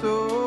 so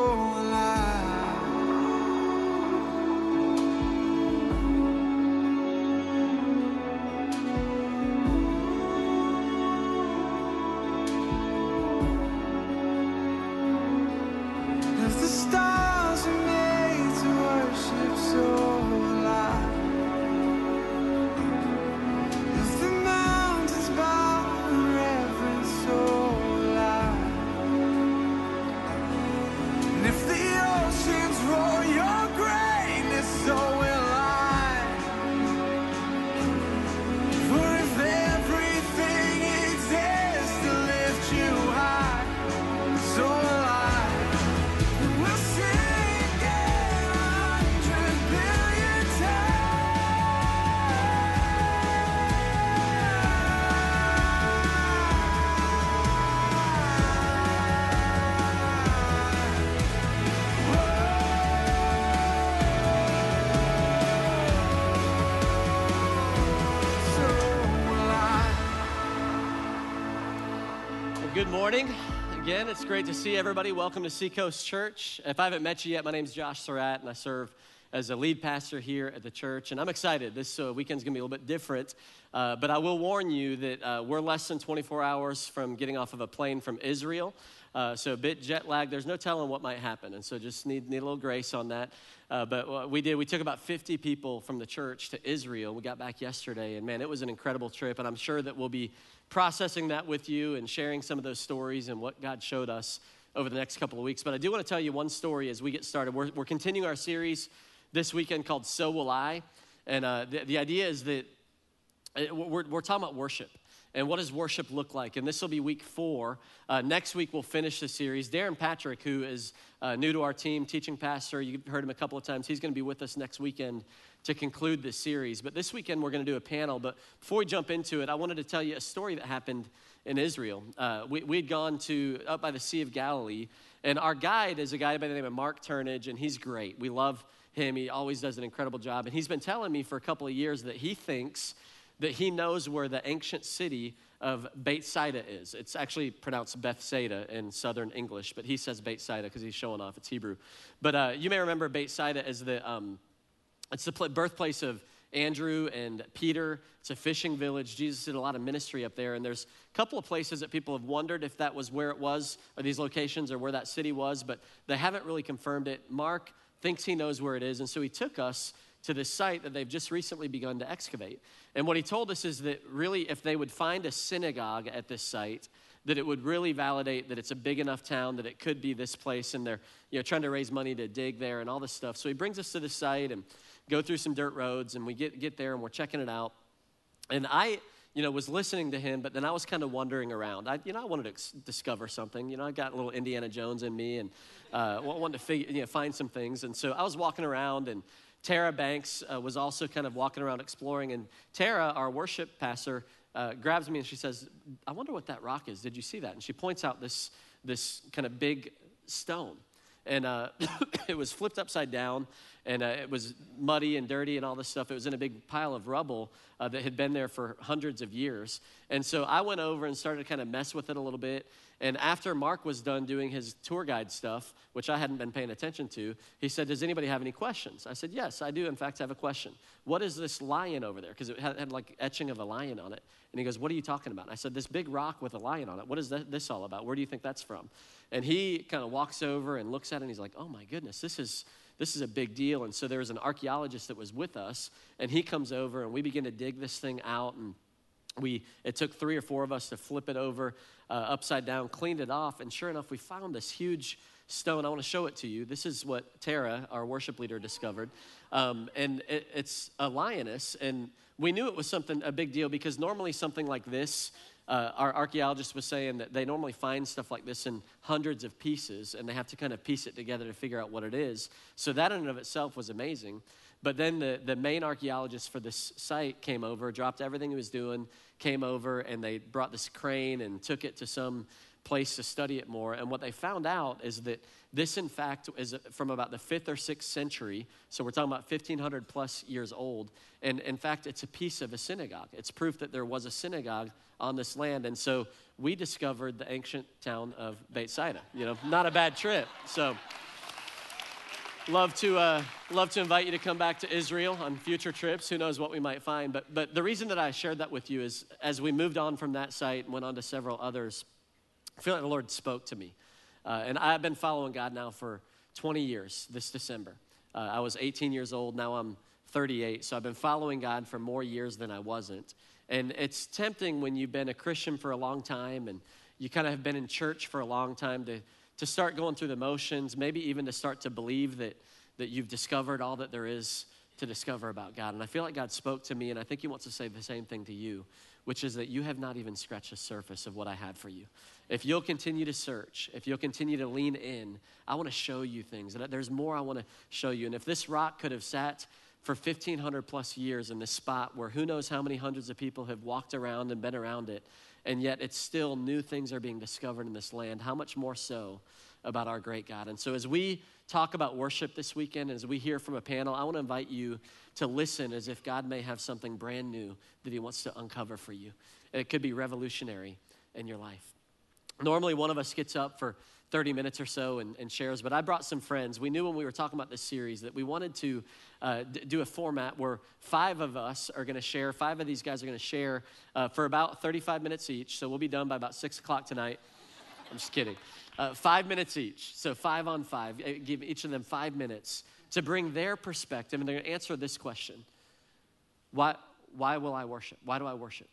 morning. Again, it's great to see everybody. Welcome to Seacoast Church. If I haven't met you yet, my name is Josh Surratt, and I serve as a lead pastor here at the church. And I'm excited. This uh, weekend's gonna be a little bit different, uh, but I will warn you that uh, we're less than 24 hours from getting off of a plane from Israel. Uh, so a bit jet lag. There's no telling what might happen, and so just need, need a little grace on that. Uh, but what we did, we took about 50 people from the church to Israel. We got back yesterday, and man, it was an incredible trip. And I'm sure that we'll be processing that with you and sharing some of those stories and what God showed us over the next couple of weeks. But I do want to tell you one story as we get started. We're, we're continuing our series this weekend called So Will I. And uh, the, the idea is that uh, we're, we're talking about worship and what does worship look like? And this will be week four. Uh, next week we'll finish the series. Darren patrick who is uh, new to our team teaching pastor you've heard him a couple of times he's going to be with us next weekend to conclude this series. But this weekend we're going to do a panel. But before we jump into it i wanted to tell you a story that happened in israel. Uh, we, we'd gone to up by the sea of galilee and our guide is a guy by the name of mark turnage and he's great. We love him he always does an incredible job and he's been telling me for a couple of years that he thinks that he knows where the ancient city of Bethsaida is. It's actually pronounced Bethsaida in Southern English, but he says Bethsaida because he's showing off. It's Hebrew. But uh, you may remember Bethsaida as the um, it's the pl- birthplace of Andrew and Peter. It's a fishing village. Jesus did a lot of ministry up there, and there's a couple of places that people have wondered if that was where it was, or these locations, or where that city was, but they haven't really confirmed it. Mark thinks he knows where it is, and so he took us to this site that they've just recently begun to excavate. And what he told us is that really, if they would find a synagogue at this site, that it would really validate that it's a big enough town that it could be this place, and they're you know trying to raise money to dig there and all this stuff. So he brings us to the site and go through some dirt roads, and we get get there and we're checking it out. And I, you know, was listening to him, but then I was kind of wandering around. I, you know, I wanted to ex- discover something. You know, I got a little Indiana Jones in me, and uh, wanted to figure, you know, find some things. And so I was walking around, and Tara Banks uh, was also kind of walking around exploring. And Tara, our worship pastor, uh, grabs me and she says, "I wonder what that rock is. Did you see that?" And she points out this this kind of big stone, and uh, it was flipped upside down, and uh, it was muddy and dirty and all this stuff. It was in a big pile of rubble uh, that had been there for hundreds of years. And so I went over and started to kind of mess with it a little bit. And after Mark was done doing his tour guide stuff, which I hadn't been paying attention to, he said, Does anybody have any questions? I said, Yes, I do, in fact, have a question. What is this lion over there? Because it had, had, like etching of a lion on it. And he goes, What are you talking about? I said, This big rock with a lion on it. What is that, this all about? Where do you think that's from? And he kind of walks over and looks at it and he's like, Oh my goodness, this is this is a big deal. And so there was an archaeologist that was with us, and he comes over and we begin to dig this thing out. And we it took three or four of us to flip it over uh, upside down, cleaned it off, and sure enough, we found this huge stone. I want to show it to you. This is what Tara, our worship leader, discovered, um, and it, it's a lioness. And we knew it was something a big deal because normally something like this. Uh, our archaeologist was saying that they normally find stuff like this in hundreds of pieces and they have to kind of piece it together to figure out what it is. So, that in and of itself was amazing. But then the, the main archaeologist for this site came over, dropped everything he was doing, came over, and they brought this crane and took it to some place to study it more. And what they found out is that this, in fact, is from about the fifth or sixth century. So we're talking about 1500 plus years old. And in fact, it's a piece of a synagogue. It's proof that there was a synagogue on this land. And so we discovered the ancient town of Bethsaida. You know, not a bad trip. So love to uh, love to invite you to come back to Israel on future trips. Who knows what we might find? But but the reason that I shared that with you is as we moved on from that site and went on to several others, I feel like the Lord spoke to me, uh, and I've been following God now for 20 years. This December, uh, I was 18 years old. Now I'm 38. So I've been following God for more years than I wasn't. And it's tempting when you've been a Christian for a long time and you kind of have been in church for a long time to, to start going through the motions, maybe even to start to believe that, that you've discovered all that there is to discover about God. And I feel like God spoke to me, and I think He wants to say the same thing to you, which is that you have not even scratched the surface of what I had for you. If you'll continue to search, if you'll continue to lean in, I want to show you things. There's more I want to show you. And if this rock could have sat for 1,500 plus years in this spot where who knows how many hundreds of people have walked around and been around it, and yet it's still new things are being discovered in this land. How much more so about our great God? And so, as we talk about worship this weekend, as we hear from a panel, I want to invite you to listen as if God may have something brand new that He wants to uncover for you. It could be revolutionary in your life. Normally, one of us gets up for 30 minutes or so and, and, shares. But I brought some friends. We knew when we were talking about this series that we wanted to uh, d- do a format where five of us are going to share, five of these guys are going to share uh, for about 35 minutes each. So we'll be done by about 6 o'clock tonight. I'm just kidding. Uh, five minutes each. So five on five. Uh, give each of them five minutes to bring their perspective. And they're going to answer this question why, why will I worship? Why do I worship?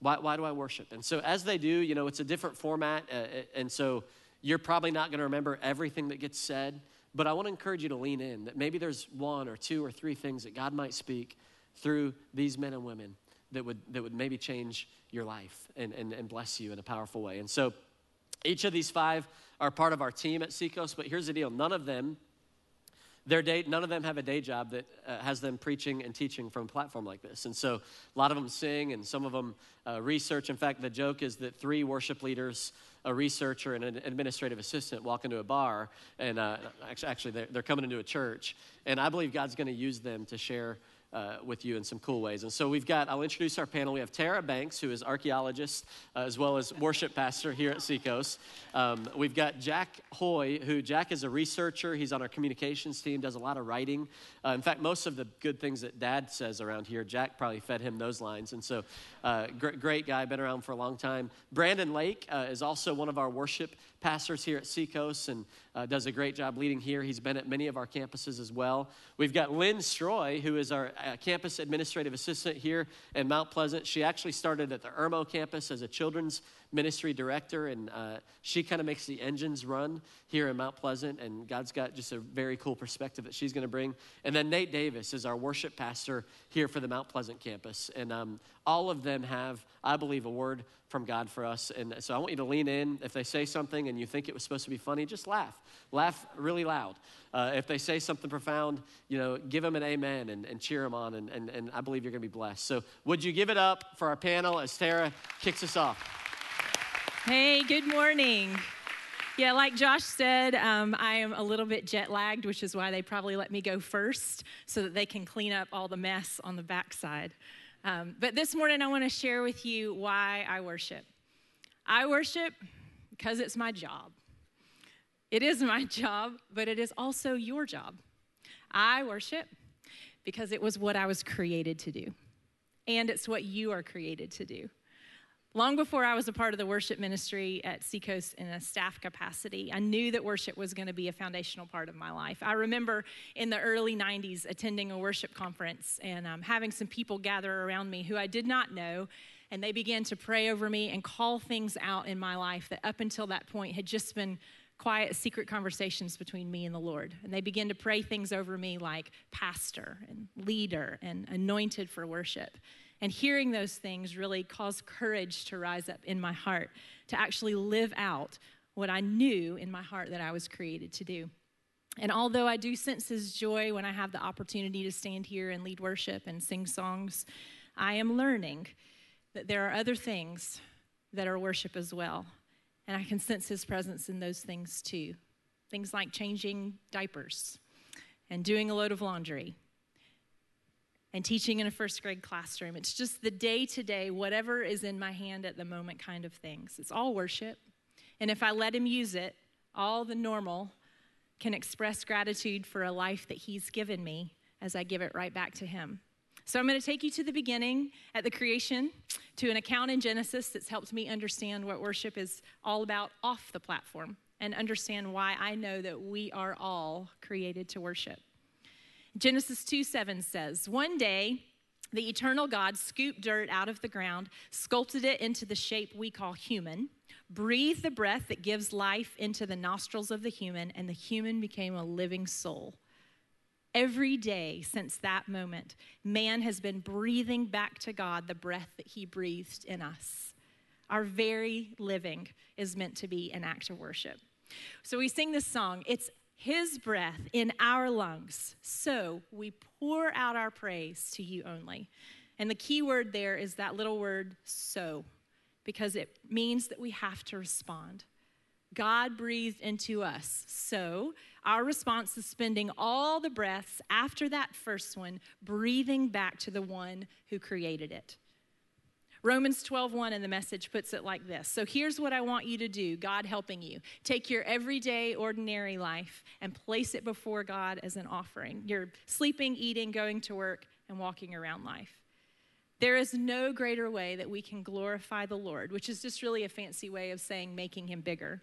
Why, why do I worship? And so, as they do, you know, it's a different format. Uh, uh and so, you're probably not going to remember everything that gets said. But I want to encourage you to lean in that maybe there's one or two or three things that God might speak through these men and women that would, that would maybe change your life and, and, and bless you in a powerful way. And so, each of these five are part of our team at Seacoast, but here's the deal none of them their day, none of them have a day job that uh, has them preaching and teaching from a platform like this. And so a lot of them sing and some of them uh, research. In fact, the joke is that three worship leaders, a researcher, and an administrative assistant walk into a bar, and uh, actually, they're, they're coming into a church. And I believe God's going to use them to share uh, with you in some cool ways. And so we've got, I'll introduce our panel. We have Tara Banks, who is archaeologist uh, as well as worship pastor here at Seacoast. Um, we've got Jack Hoy, who Jack is a researcher. He's on our communications team, does a lot of writing. Uh, in fact, most of the good things that dad says around here, Jack probably fed him those lines. And so uh, great, great guy, been around for a long time. Brandon Lake uh, is also one of our worship pastors here at Seacoast and uh, does a great job leading here. He's been at many of our campuses as well. We've got Lynn Stroy, who is our uh, campus administrative assistant here in Mount Pleasant. She actually started at the Irmo campus as a children's ministry director, and uh, she kind of makes the engines run here in Mount Pleasant. And God's got just a very cool perspective that she's going to bring. And then Nate Davis is our worship pastor here for the Mount Pleasant campus. And um, all of them have, I believe, a word from God for us. And so I want you to lean in. If they say something and you think it was supposed to be funny, just laugh. Laugh really loud. Uh, if they say something profound, you know, give them an amen and, and cheer them on. And, and, and I believe you're going to be blessed. So would you give it up for our panel as Tara kicks us off? Hey, good morning. Yeah, like Josh said, um, I am a little bit jet lagged, which is why they probably let me go first so that they can clean up all the mess on the backside. Um, but this morning, I want to share with you why I worship. I worship because it's my job. It is my job, but it is also your job. I worship because it was what I was created to do, and it's what you are created to do. Long before I was a part of the worship ministry at Seacoast in a staff capacity, I knew that worship was going to be a foundational part of my life. I remember in the early 90s attending a worship conference and um, having some people gather around me who I did not know, and they began to pray over me and call things out in my life that up until that point had just been quiet, secret conversations between me and the Lord. And they began to pray things over me like pastor and leader and anointed for worship. And hearing those things really caused courage to rise up in my heart to actually live out what I knew in my heart that I was created to do. And although I do sense his joy when I have the opportunity to stand here and lead worship and sing songs, I am learning that there are other things that are worship as well. And I can sense his presence in those things too. Things like changing diapers and doing a load of laundry and teaching in a first grade classroom. It's just the day to day, whatever is in my hand at the moment kind of things. It's all worship. And if I let Him use it, all the normal can express gratitude for a life that He's given me as I give it right back to Him. So I'm going to take you to the beginning at the creation, to an account in Genesis that's helped me understand what worship is all about off the platform and understand why I know that we are all created to worship. Genesis 2 7 says, One day, the eternal God scooped dirt out of the ground, sculpted it into the shape we call human, breathed the breath that gives life into the nostrils of the human, and the human became a living soul. Every day since that moment, man has been breathing back to God the breath that he breathed in us. Our very living is meant to be an act of worship. So we sing this song. It's his breath in our lungs. So we pour out our praise to you only. And the key word there is that little word, so, because it means that we have to respond. God breathed into us. So our response is spending all the breaths after that first one, breathing back to the one who created it. Romans 12:1 in the message puts it like this. So here's what I want you to do, God helping you. Take your everyday ordinary life and place it before God as an offering. You're sleeping, eating, going to work and walking around life. There is no greater way that we can glorify the Lord, which is just really a fancy way of saying making him bigger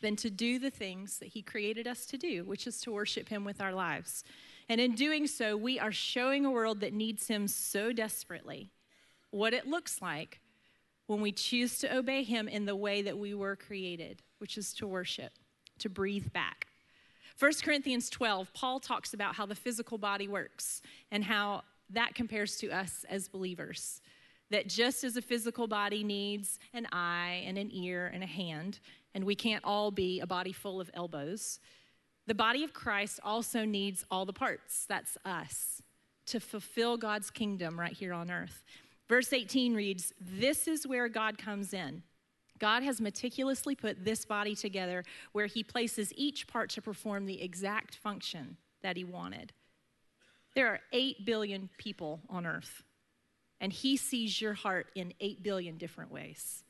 than to do the things that He created us to do, which is to worship Him with our lives. And in doing so, we are showing a world that needs Him so desperately what it looks like when we choose to obey Him in the way that we were created, which is to worship, to breathe back. 1 Corinthians 12, Paul talks about how the physical body works and how that compares to us as believers. That just as a physical body needs an eye and an ear and a hand, and we can't all be a body full of elbows. The body of Christ also needs all the parts. That's us to fulfill God's kingdom right here on earth. Verse 18 reads This is where God comes in. God has meticulously put this body together where he places each part to perform the exact function that he wanted. There are 8 billion people on earth, and he sees your heart in 8 billion different ways.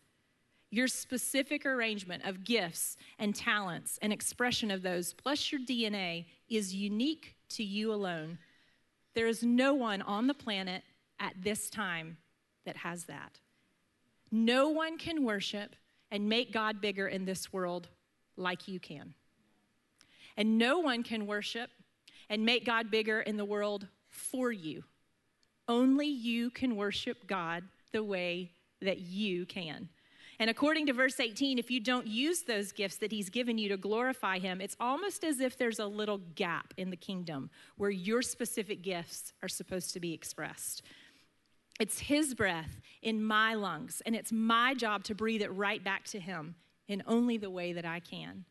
Your specific arrangement of gifts and talents and expression of those, plus your DNA, is unique to you alone. There is no one on the planet at this time that has that. No one can worship and make God bigger in this world like you can. And no one can worship and make God bigger in the world for you. Only you can worship God the way that you can. And according to verse 18, if you don't use those gifts that he's given you to glorify him, it's almost as if there's a little gap in the kingdom where your specific gifts are supposed to be expressed. It's his breath in my lungs, and it's my job to breathe it right back to him in only the way that I can.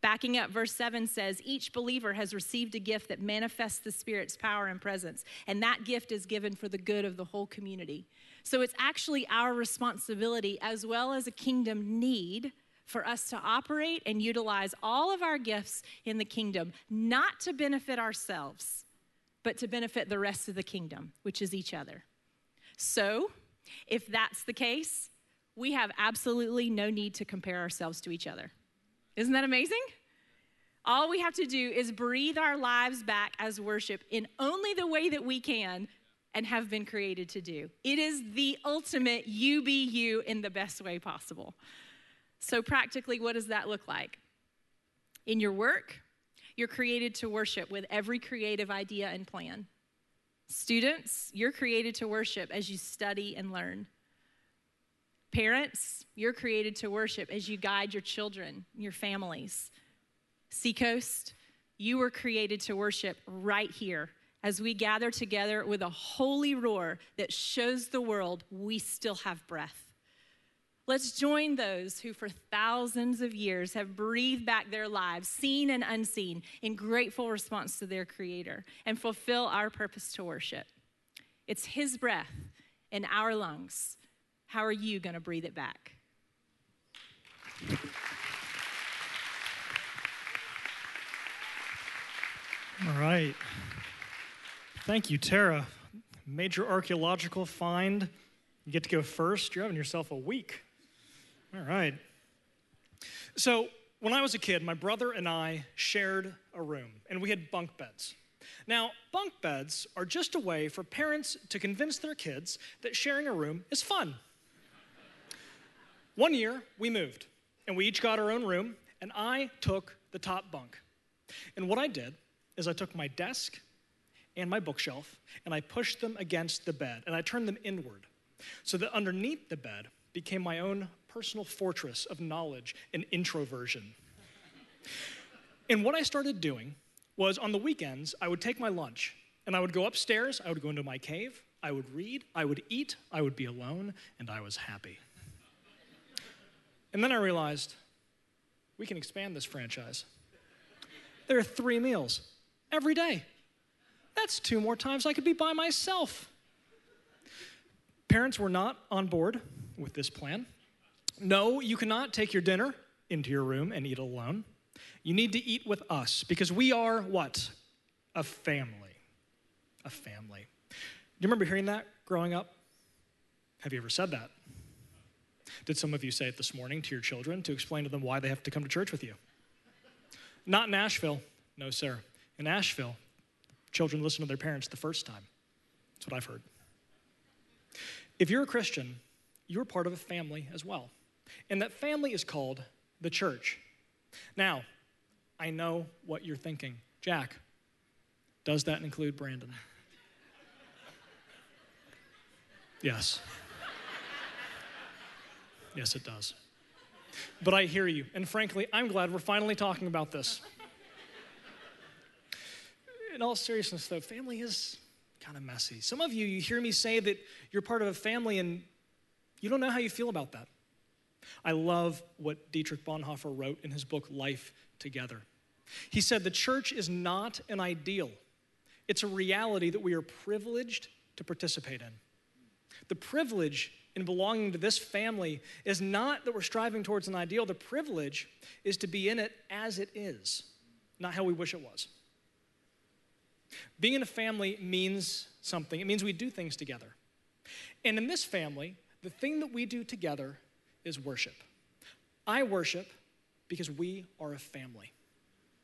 Backing up, verse 7 says, Each believer has received a gift that manifests the Spirit's power and presence, and that gift is given for the good of the whole community. So it's actually our responsibility, as well as a kingdom need, for us to operate and utilize all of our gifts in the kingdom, not to benefit ourselves, but to benefit the rest of the kingdom, which is each other. So, if that's the case, we have absolutely no need to compare ourselves to each other. Isn't that amazing? All we have to do is breathe our lives back as worship in only the way that we can and have been created to do. It is the ultimate you be you in the best way possible. So, practically, what does that look like? In your work, you're created to worship with every creative idea and plan. Students, you're created to worship as you study and learn. Parents, you're created to worship as you guide your children, your families. Seacoast, you were created to worship right here as we gather together with a holy roar that shows the world we still have breath. Let's join those who, for thousands of years, have breathed back their lives, seen and unseen, in grateful response to their Creator, and fulfill our purpose to worship. It's His breath in our lungs. How are you going to breathe it back? All right. Thank you, Tara. Major archaeological find. You get to go first. You're having yourself a week. All right. So, when I was a kid, my brother and I shared a room, and we had bunk beds. Now, bunk beds are just a way for parents to convince their kids that sharing a room is fun. One year, we moved, and we each got our own room, and I took the top bunk. And what I did is I took my desk and my bookshelf, and I pushed them against the bed, and I turned them inward, so that underneath the bed became my own personal fortress of knowledge and introversion. and what I started doing was on the weekends, I would take my lunch and I would go upstairs, I would go into my cave, I would read, I would eat, I would be alone, and I was happy. And then I realized we can expand this franchise. There are three meals every day. That's two more times I could be by myself. Parents were not on board with this plan. No, you cannot take your dinner into your room and eat alone. You need to eat with us because we are what? A family. A family. Do you remember hearing that growing up? Have you ever said that? Did some of you say it this morning to your children to explain to them why they have to come to church with you? Not in Nashville. No, sir. In Nashville, children listen to their parents the first time. That's what I've heard. If you're a Christian, you're part of a family as well. And that family is called the church. Now, I know what you're thinking. Jack, does that include Brandon? Yes. Yes, it does. But I hear you. And frankly, I'm glad we're finally talking about this. In all seriousness, though, family is kind of messy. Some of you, you hear me say that you're part of a family and you don't know how you feel about that. I love what Dietrich Bonhoeffer wrote in his book, Life Together. He said, The church is not an ideal, it's a reality that we are privileged to participate in. The privilege in belonging to this family is not that we're striving towards an ideal, the privilege is to be in it as it is, not how we wish it was. Being in a family means something, it means we do things together. And in this family, the thing that we do together is worship. I worship because we are a family,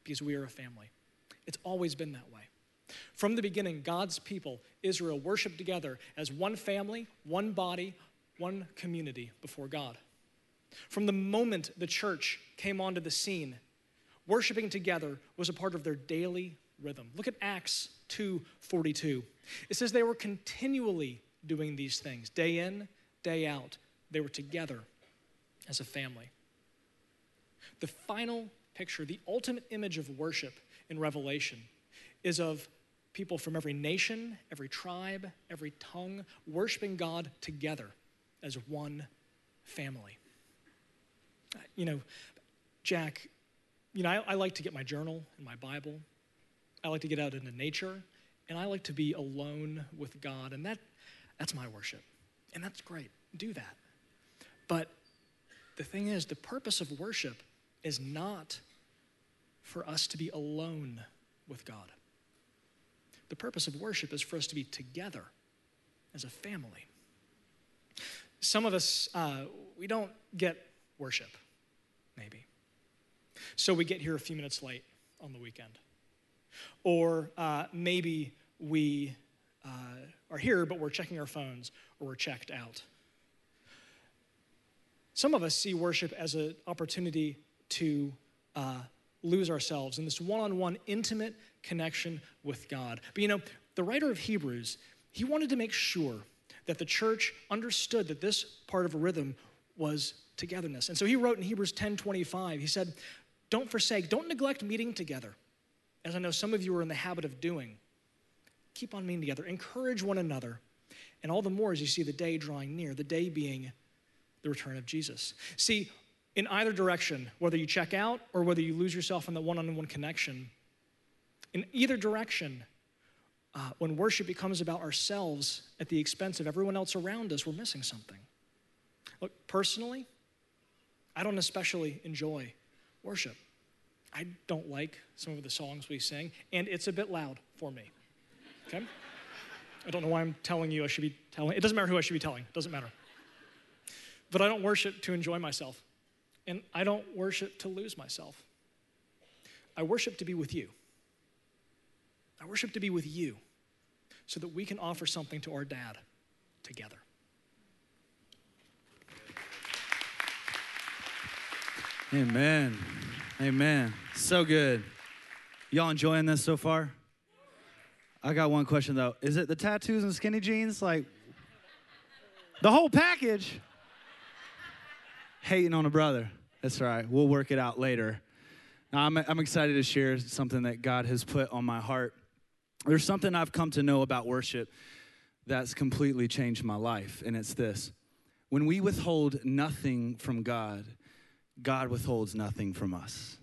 because we are a family. It's always been that way. From the beginning, God's people, Israel, worshiped together as one family, one body, one community before God. From the moment the church came onto the scene, worshiping together was a part of their daily rhythm. Look at Acts 2:42. It says they were continually doing these things, day in, day out. They were together as a family. The final picture, the ultimate image of worship in Revelation, is of people from every nation, every tribe, every tongue, worshiping God together as one family. Uh, you know, Jack, you know, I, I, like to get my journal and my Bible. I like to get out into nature, and I like to be alone with God, and that, that's my worship. And that's great. Do that. But the thing is, the purpose of worship is not for us to be alone with God. The purpose of worship is for us to be together as a family. Some of us, uh, we don't get worship, maybe. So we get here a few minutes late on the weekend. Or uh, maybe we uh, are here, but we're checking our phones or we're checked out. Some of us see worship as an opportunity to uh, lose ourselves in this one on one intimate connection with God. But you know, the writer of Hebrews, he wanted to make sure that the church understood that this part of a rhythm was togetherness. And so he wrote in Hebrews 10 25, he said, Don't forsake, don't neglect meeting together, as I know some of you are in the habit of doing. Keep on meeting together, encourage one another, and all the more as you see the day drawing near, the day being the return of Jesus. See, in either direction, whether you check out or whether you lose yourself in the one on one connection, in either direction, uh, when worship becomes about ourselves at the expense of everyone else around us, we're missing something. Look, personally, I don't especially enjoy worship. I don't like some of the songs we sing, and it's a bit loud for me. Okay? I don't know why I'm telling you I should be telling. It doesn't matter who I should be telling, it doesn't matter. But I don't worship to enjoy myself, and I don't worship to lose myself. I worship to be with you. I worship to be with you so that we can offer something to our dad together. Amen. Amen. So good. Y'all enjoying this so far? I got one question though. Is it the tattoos and skinny jeans? Like the whole package? Hating on a brother. That's right. We'll work it out later. Now, I'm, I'm excited to share something that God has put on my heart. There's something I've come to know about worship that's completely changed my life, and it's this. When we withhold nothing from God, God withholds nothing from us.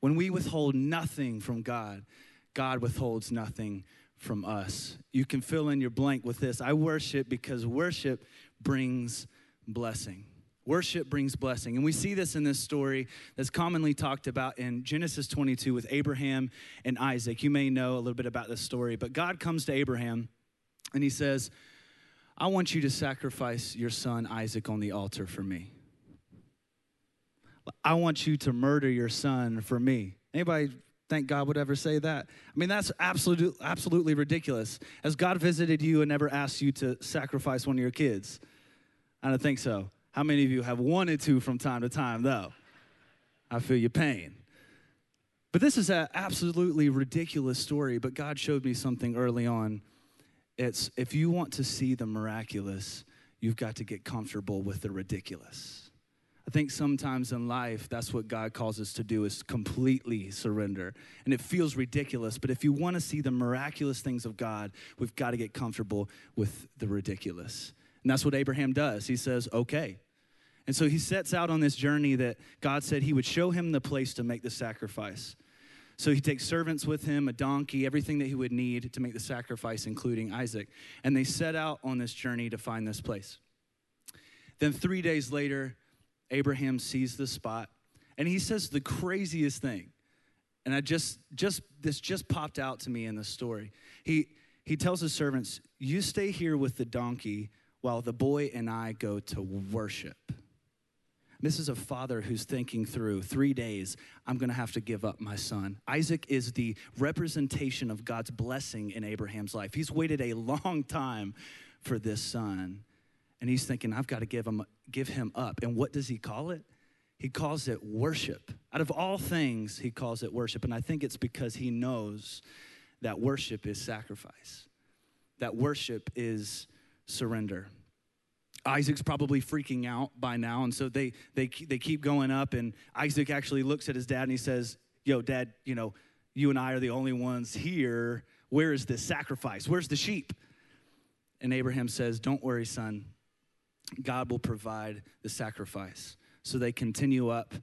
When we withhold nothing from God, God withholds nothing from us. You can fill in your blank with this I worship because worship brings blessing. Worship brings blessing. And we see this in this story that's commonly talked about in Genesis 22 with Abraham and Isaac. You may know a little bit about this story, but God comes to Abraham and he says, I want you to sacrifice your son Isaac on the altar for me. I want you to murder your son for me. Anybody think God would ever say that? I mean, that's absolutely, absolutely ridiculous. Has God visited you and never asked you to sacrifice one of your kids? I don't think so. How many of you have wanted to from time to time, though? I feel your pain. But this is an absolutely ridiculous story, but God showed me something early on. It's if you want to see the miraculous, you've got to get comfortable with the ridiculous. I think sometimes in life, that's what God calls us to do is completely surrender. And it feels ridiculous, but if you want to see the miraculous things of God, we've got to get comfortable with the ridiculous. And that's what Abraham does. He says, okay. And so he sets out on this journey that God said he would show him the place to make the sacrifice. So he takes servants with him, a donkey, everything that he would need to make the sacrifice, including Isaac. And they set out on this journey to find this place. Then three days later, Abraham sees the spot and he says the craziest thing. And I just just this just popped out to me in the story. He he tells his servants, "You stay here with the donkey while the boy and I go to worship." This is a father who's thinking through three days, I'm going to have to give up my son. Isaac is the representation of God's blessing in Abraham's life. He's waited a long time for this son. And he's thinking, I've got to give him, give him up. And what does he call it? He calls it worship. Out of all things, he calls it worship. And I think it's because he knows that worship is sacrifice, that worship is surrender. Isaac's probably freaking out by now, and so they, they, they keep going up. And Isaac actually looks at his dad and he says, Yo, dad, you know, you and I are the only ones here. Where is this sacrifice? Where's the sheep? And Abraham says, Don't worry, son. God will provide the sacrifice. So they continue up.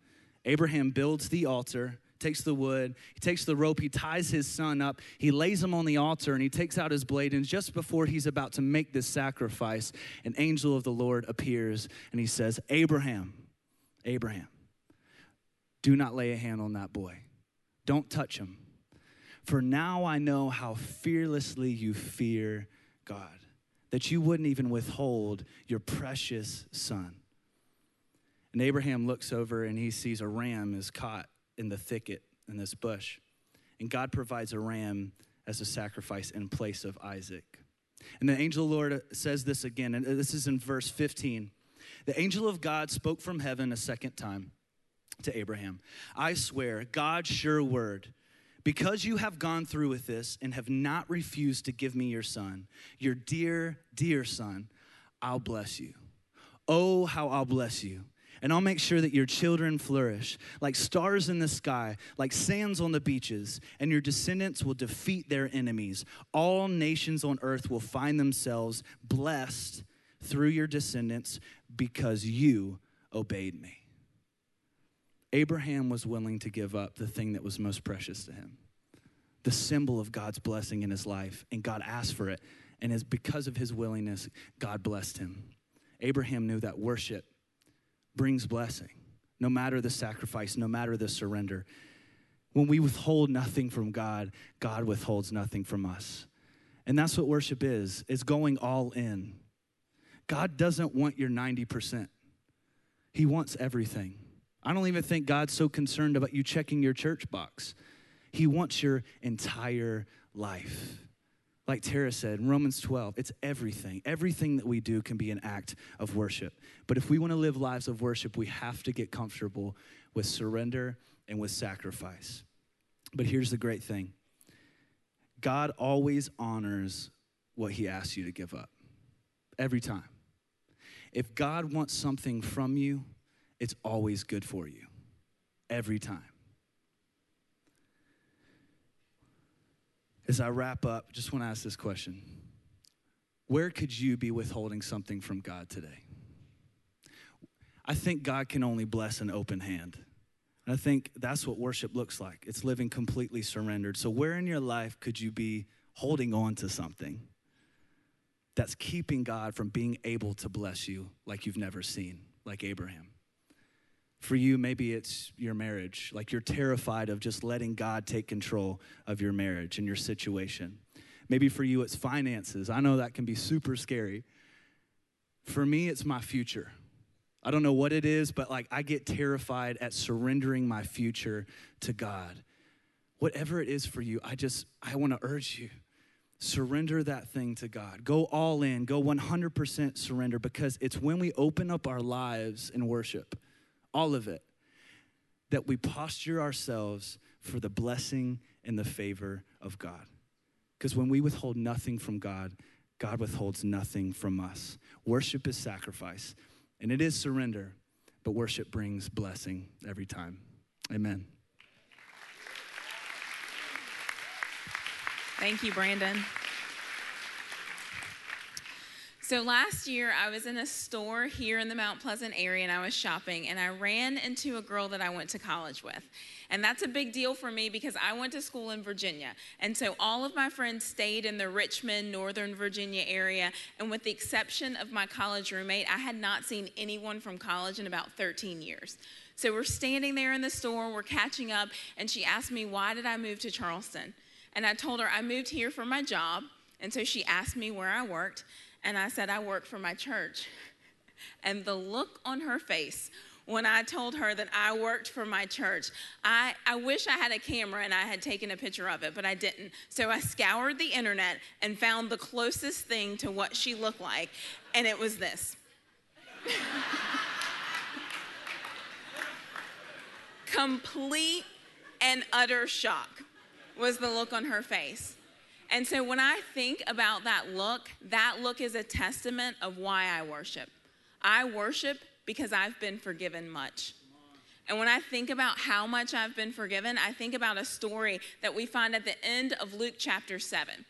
Abraham builds the altar, takes the wood, he takes the rope, he ties his son up, he lays him on the altar, and he takes out his blade. And just before he's about to make this sacrifice, an angel of the Lord appears and he says, Abraham, Abraham, do not lay a hand on that boy. Don't touch him. For now I know how fearlessly you fear God that you wouldn't even withhold your precious son. And Abraham looks over and he sees a ram is caught in the thicket in this bush. And God provides a ram as a sacrifice in place of Isaac. And the angel of the Lord says this again, and this is in verse 15. The angel of God spoke from heaven a second time to Abraham I swear, God's sure word because you have gone through with this and have not refused to give me your son, your dear, dear son, I'll bless you. Oh, how I'll bless you. And I'll make sure that your children flourish like stars in the sky, like sands on the beaches, and your descendants will defeat their enemies. All nations on earth will find themselves blessed through your descendants because you obeyed me. Abraham was willing to give up the thing that was most precious to him, the symbol of God's blessing in his life, and God asked for it. And as because of his willingness, God blessed him. Abraham knew that worship brings blessing, no matter the sacrifice, no matter the surrender. When we withhold nothing from God, God withholds nothing from us. And that's what worship is. It's going all in. God doesn't want your 90%. He wants everything. I don't even think God's so concerned about you checking your church box. He wants your entire life. Like Tara said in Romans 12, it's everything. Everything that we do can be an act of worship. But if we want to live lives of worship, we have to get comfortable with surrender and with sacrifice. But here's the great thing God always honors what he asks you to give up, every time. If God wants something from you, it's always good for you, every time. As I wrap up, just want to ask this question Where could you be withholding something from God today? I think God can only bless an open hand. And I think that's what worship looks like. It's living completely surrendered. So, where in your life could you be holding on to something that's keeping God from being able to bless you like you've never seen, like Abraham? For you, maybe it's your marriage. Like you're terrified of just letting God take control of your marriage and your situation. Maybe for you, it's finances. I know that can be super scary. For me, it's my future. I don't know what it is, but like I get terrified at surrendering my future to God. Whatever it is for you, I just, I want to urge you surrender that thing to God. Go all in, go 100% surrender because it's when we open up our lives in worship all of it, that we posture ourselves for the blessing and the favor of God. Because when we withhold nothing from God, God withholds nothing from us. Worship is sacrifice, and it is surrender, but worship brings blessing every time. Amen. Thank you, Brandon. So last year, I was in a store here in the Mount Pleasant area and I was shopping and I ran into a girl that I went to college with. And that's a big deal for me because I went to school in Virginia. And so all of my friends stayed in the Richmond, Northern Virginia area. And with the exception of my college roommate, I had not seen anyone from college in about 13 years. So we're standing there in the store, we're catching up, and she asked me, Why did I move to Charleston? And I told her I moved here for my job. And so she asked me where I worked. And I said, I work for my church. And the look on her face when I told her that I worked for my church, I, I wish I had a camera and I had taken a picture of it, but I didn't. So I scoured the internet and found the closest thing to what she looked like, and it was this. Complete and utter shock was the look on her face. And so when I think about that look, that look is a testament of why I worship. I worship because I've been forgiven much. And when I think about how much I've been forgiven, I think about a story that we find at the end of Luke chapter 7.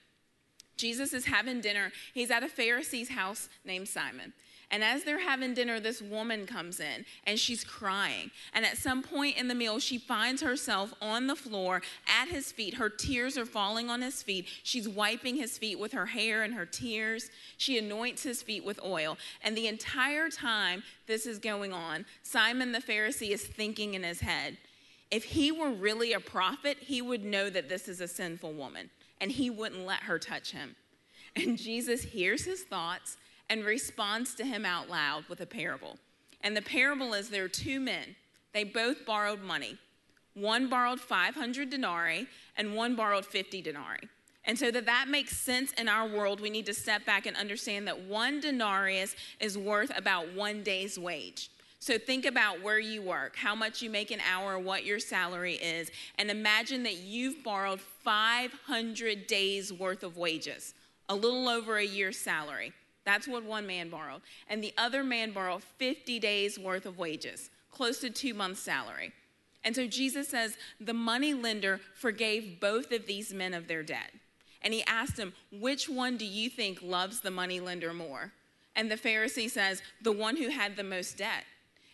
Jesus is having dinner. He's at a Pharisee's house named Simon. And as they're having dinner, this woman comes in and she's crying. And at some point in the meal, she finds herself on the floor at his feet. Her tears are falling on his feet. She's wiping his feet with her hair and her tears. She anoints his feet with oil. And the entire time this is going on, Simon the Pharisee is thinking in his head if he were really a prophet, he would know that this is a sinful woman and he wouldn't let her touch him. And Jesus hears his thoughts and responds to him out loud with a parable. And the parable is there are two men. They both borrowed money. One borrowed 500 denarii and one borrowed 50 denarii. And so that that makes sense in our world, we need to step back and understand that one denarius is worth about one day's wage. So think about where you work, how much you make an hour, what your salary is, and imagine that you've borrowed 500 days worth of wages, a little over a year's salary. That's what one man borrowed. And the other man borrowed 50 days worth of wages, close to two months' salary. And so Jesus says the money lender forgave both of these men of their debt. And he asked him, Which one do you think loves the money lender more? And the Pharisee says, The one who had the most debt.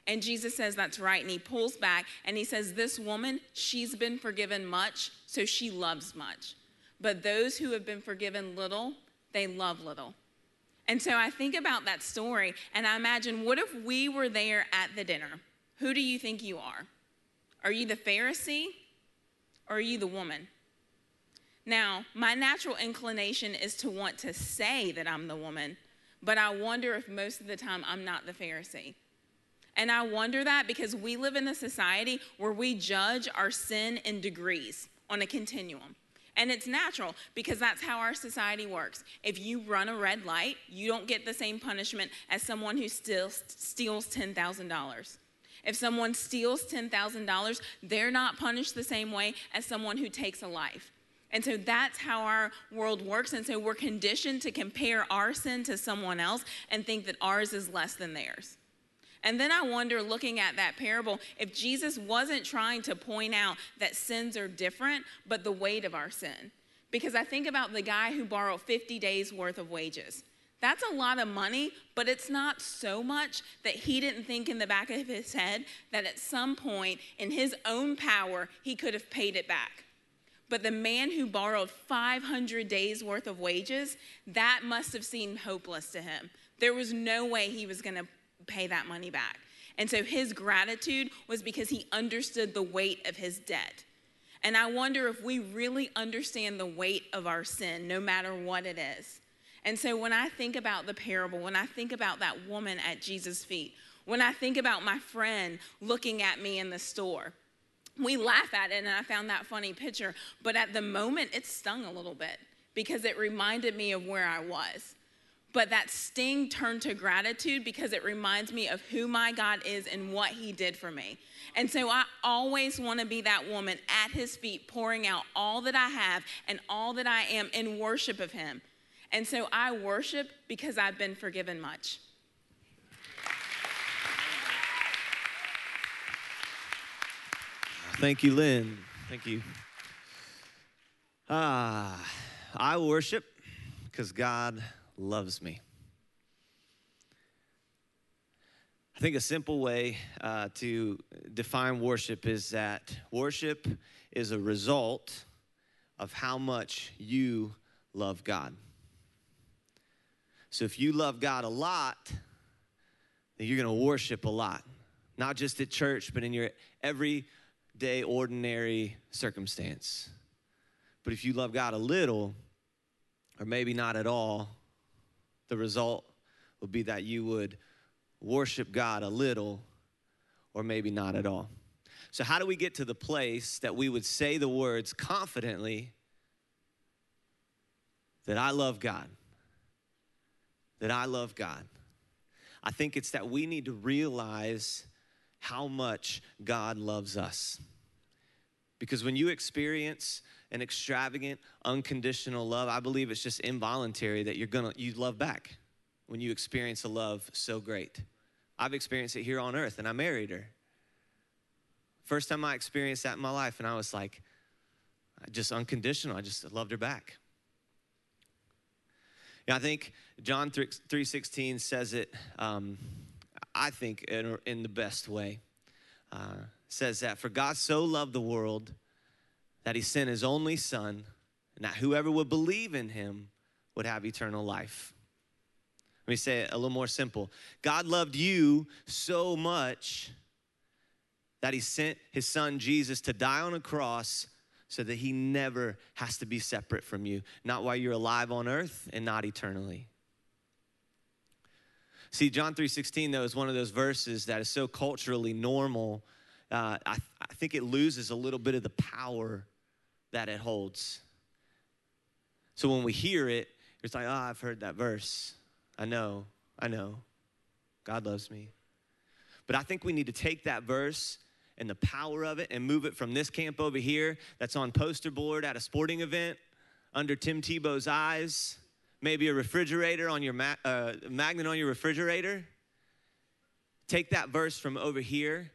And Jesus says, That's right. And he pulls back and he says, This woman, she's been forgiven much, so she loves much. But those who have been forgiven little, they love little. And so I think about that story and I imagine what if we were there at the dinner? Who do you think you are? Are you the Pharisee or are you the woman? Now, my natural inclination is to want to say that I'm the woman, but I wonder if most of the time I'm not the Pharisee. And I wonder that because we live in a society where we judge our sin in degrees on a continuum. And it's natural because that's how our society works. If you run a red light, you don't get the same punishment as someone who still steals $10,000. If someone steals $10,000, they're not punished the same way as someone who takes a life. And so that's how our world works. And so we're conditioned to compare our sin to someone else and think that ours is less than theirs. And then I wonder, looking at that parable, if Jesus wasn't trying to point out that sins are different, but the weight of our sin. Because I think about the guy who borrowed 50 days worth of wages. That's a lot of money, but it's not so much that he didn't think in the back of his head that at some point in his own power he could have paid it back. But the man who borrowed 500 days worth of wages, that must have seemed hopeless to him. There was no way he was going to pay that money back. And so his gratitude was because he understood the weight of his debt. And I wonder if we really understand the weight of our sin, no matter what it is. And so when I think about the parable, when I think about that woman at Jesus' feet, when I think about my friend looking at me in the store, we laugh at it, and I found that funny picture. But at the moment, it stung a little bit because it reminded me of where I was. But that sting turned to gratitude because it reminds me of who my God is and what He did for me. And so I always want to be that woman at His feet, pouring out all that I have and all that I am in worship of Him. And so I worship because I've been forgiven much. Thank you, Lynn. Thank you. Ah, I worship because God loves me. I think a simple way uh, to define worship is that worship is a result of how much you love God. So if you love God a lot, then you're going to worship a lot, not just at church, but in your everyday, ordinary circumstance. But if you love God a little, or maybe not at all, the result would be that you would worship God a little, or maybe not at all. So, how do we get to the place that we would say the words confidently that I love God? that I love God. I think it's that we need to realize how much God loves us. Because when you experience an extravagant, unconditional love, I believe it's just involuntary that you're gonna you love back when you experience a love so great. I've experienced it here on earth and I married her. First time I experienced that in my life, and I was like, just unconditional. I just loved her back. Yeah, I think John 3, 3.16 says it, um, I think, in, in, the best way. Uh, says that, for God so loved the world that he sent his only son, and that whoever would believe in him would have eternal life. Let me say it a little more simple. God loved you so much that he sent his son Jesus to die on a cross so that he never has to be separate from you, not while you're alive on earth and not eternally. See, John 3:16 though is one of those verses that is so culturally normal. Uh, I, I think it loses a little bit of the power that it holds. So when we hear it, it's like, oh, I've heard that verse. I know, I know. God loves me. But I think we need to take that verse and the power of it and move it from this camp over here that's on poster board at a sporting event under Tim Tebow's eyes, maybe a refrigerator on your ma- uh, magnet on your refrigerator. Take that verse from over here,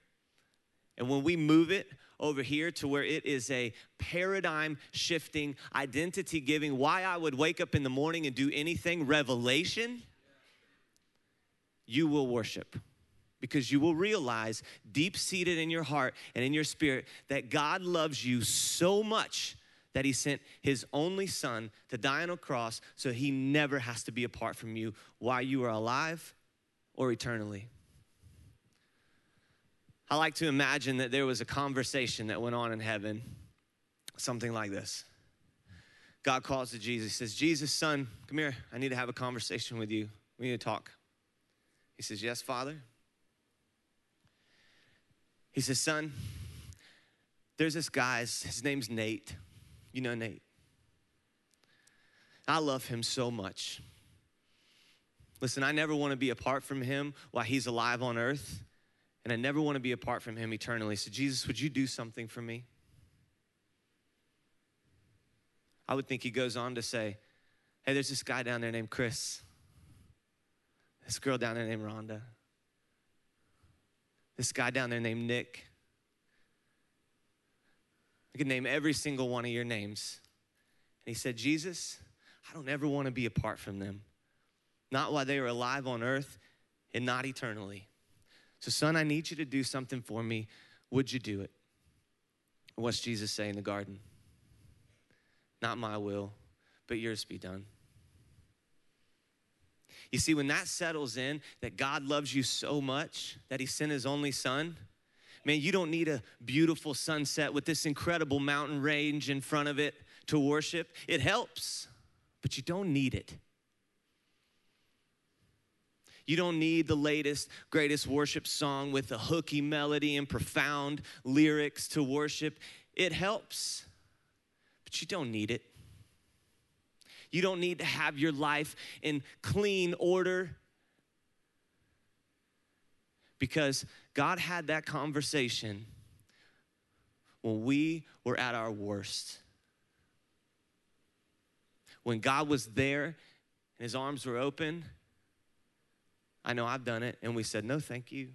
and when we move it over here to where it is a paradigm shifting, identity giving, why I would wake up in the morning and do anything, revelation, you will worship because you will realize deep seated in your heart and in your spirit that God loves you so much that he sent his only son to die on a cross so he never has to be apart from you while you are alive or eternally. I like to imagine that there was a conversation that went on in heaven, something like this God calls to Jesus. He says, Jesus, son, come here. I need to have a conversation with you. We need to talk. He says, Yes, Father. He says, Son, there's this guy, his name's Nate. You know Nate. I love him so much. Listen, I never want to be apart from him while he's alive on earth, and I never want to be apart from him eternally. So, Jesus, would you do something for me? I would think he goes on to say, Hey, there's this guy down there named Chris, this girl down there named Rhonda, this guy down there named Nick. I could name every single one of your names. And he said, Jesus, I don't ever want to be apart from them, not while they are alive on earth and not eternally. So, son, I need you to do something for me. Would you do it? What's Jesus say in the garden? Not my will, but yours be done. You see, when that settles in, that God loves you so much that He sent His only Son, man, you don't need a beautiful sunset with this incredible mountain range in front of it to worship. It helps, but you don't need it. You don't need the latest, greatest worship song with a hooky melody and profound lyrics to worship. It helps, but you don't need it. You don't need to have your life in clean order because God had that conversation when we were at our worst. When God was there and his arms were open, I know I've done it, and we said, No, thank you.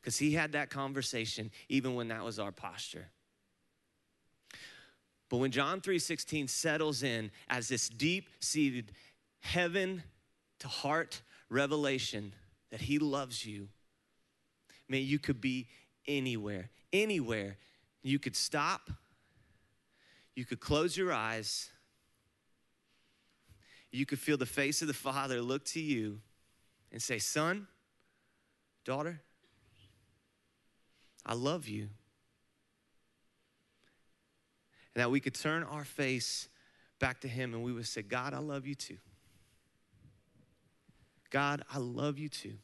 Because he had that conversation even when that was our posture. But when John 3:16 settles in as this deep-seated heaven to heart revelation that he loves you, man, you could be anywhere, anywhere. You could stop, you could close your eyes, you could feel the face of the Father look to you and say, Son, daughter, I love you. And that we could turn our face back to Him and we would say, God, I love you too. God, I love you too.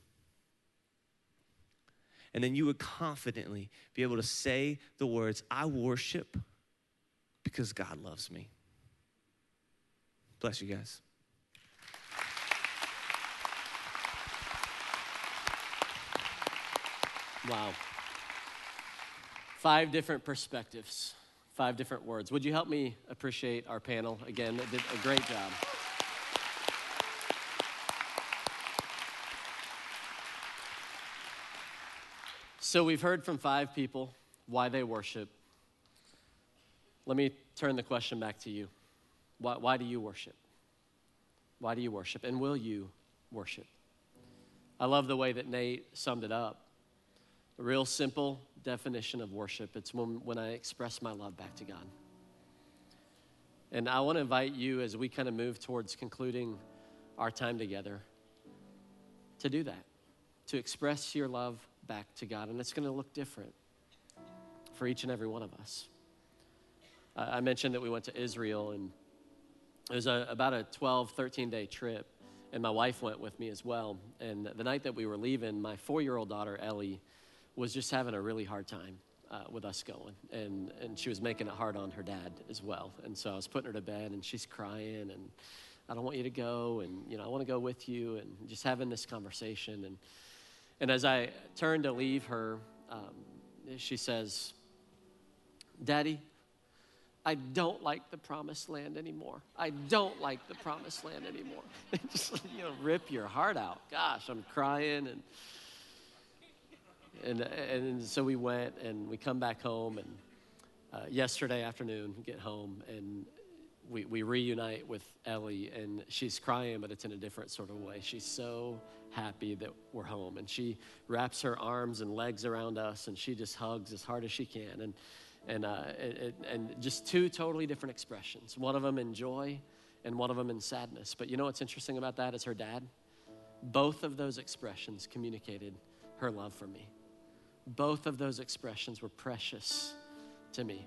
And then you would confidently be able to say the words, I worship because God loves me. Bless you guys. Wow. Five different perspectives, five different words. Would you help me appreciate our panel again? They did a great job. So, we've heard from five people why they worship. Let me turn the question back to you. Why, why do you worship? Why do you worship? And will you worship? I love the way that Nate summed it up. A real simple definition of worship it's when, when I express my love back to God. And I want to invite you as we kind of move towards concluding our time together to do that, to express your love back to God. And it's going to look different for each and every one of us. I mentioned that we went to Israel, and it was a, about a 12, 13 day trip. And my wife went with me as well. And the night that we were leaving, my four year old daughter, Ellie, was just having a really hard time uh, with us going. And, and she was making it hard on her dad as well. And so I was putting her to bed, and she's crying, and I don't want you to go, and you know, I want to go with you, and just having this conversation. And, and as I turned to leave her, um, she says, Daddy, I don't like the promised land anymore. I don't like the promised land anymore. Just you know, rip your heart out. Gosh, I'm crying and and and so we went and we come back home and uh, yesterday afternoon get home and we, we reunite with Ellie and she's crying but it's in a different sort of way. She's so happy that we're home and she wraps her arms and legs around us and she just hugs as hard as she can and and, uh, it, and just two totally different expressions. One of them in joy, and one of them in sadness. But you know what's interesting about that is her dad. Both of those expressions communicated her love for me. both of those expressions were precious to me.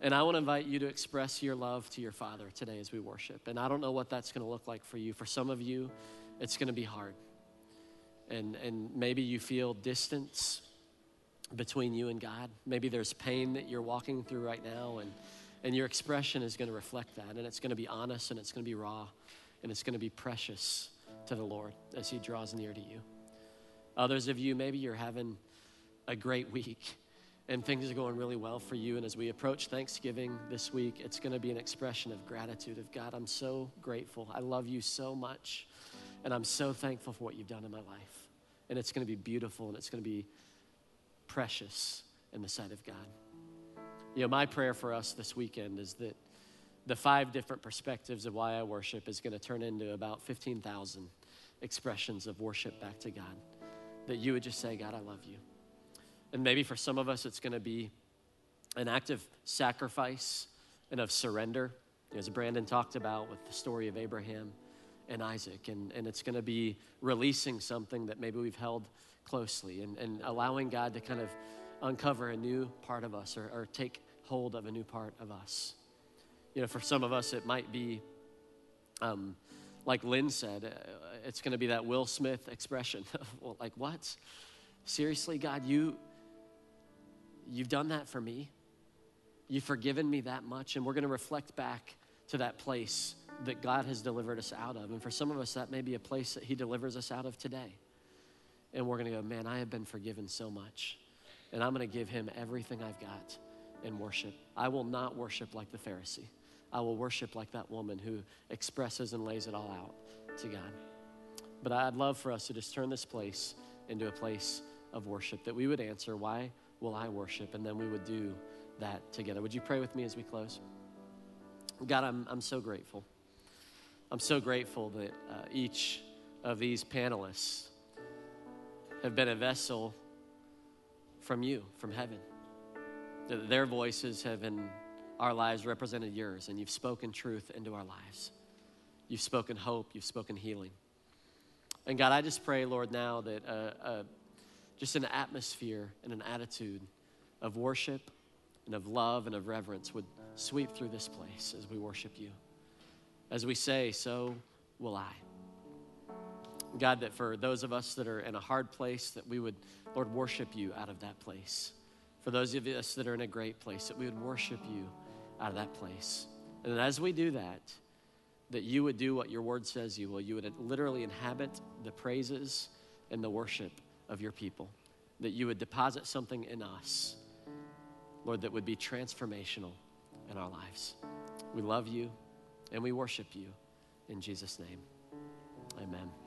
And I want to invite you to express your love to your Father today as we worship. And I don't know what that's going to look like for you. For some of you, it's going to be hard. And, and maybe you feel distance between you and God. Maybe there's pain that you're walking through right now, and, and your expression is going to reflect that. And it's going to be honest, and it's going to be raw, and it's going to be precious to the Lord as He draws near to you. Others of you, maybe you're having a great week and things are going really well for you. And as we approach Thanksgiving this week, it's going to be an expression of gratitude of God, I'm so grateful. I love you so much. And I'm so thankful for what you've done in my life. And it's going to be beautiful and it's going to be precious in the sight of God. You know, my prayer for us this weekend is that the five different perspectives of why I worship is going to turn into about 15,000 expressions of worship back to God. That you would just say, God, I love you. And maybe for some of us, it's going to be an act of sacrifice and of surrender, as Brandon talked about with the story of Abraham and Isaac. And, and it's going to be releasing something that maybe we've held closely and, and allowing God to kind of uncover a new part of us or, or take hold of a new part of us. You know, for some of us, it might be, um, like Lynn said, uh, it's going to be that Will Smith expression. well, like, what? Seriously, God, you, you've done that for me. You've forgiven me that much. And we're going to reflect back to that place that God has delivered us out of. And for some of us, that may be a place that He delivers us out of today. And we're going to go, man, I have been forgiven so much. And I'm going to give Him everything I've got in worship. I will not worship like the Pharisee. I will worship like that woman who expresses and lays it all out to God. But I'd love for us to just turn this place into a place of worship, that we would answer, Why will I worship? And then we would do that together. Would you pray with me as we close? God, I'm, I'm so grateful. I'm so grateful that uh, each of these panelists have been a vessel from you, from heaven. Their voices have in our lives represented yours, and you've spoken truth into our lives. You've spoken hope, you've spoken healing. And God, I just pray, Lord, now that uh, uh, just an atmosphere and an attitude of worship and of love and of reverence would sweep through this place as we worship you. As we say, so will I. God, that for those of us that are in a hard place, that we would, Lord, worship you out of that place. For those of us that are in a great place, that we would worship you out of that place. And as we do that, that you would do what your word says you will. You would literally inhabit the praises and the worship of your people. That you would deposit something in us, Lord, that would be transformational in our lives. We love you and we worship you. In Jesus' name, amen.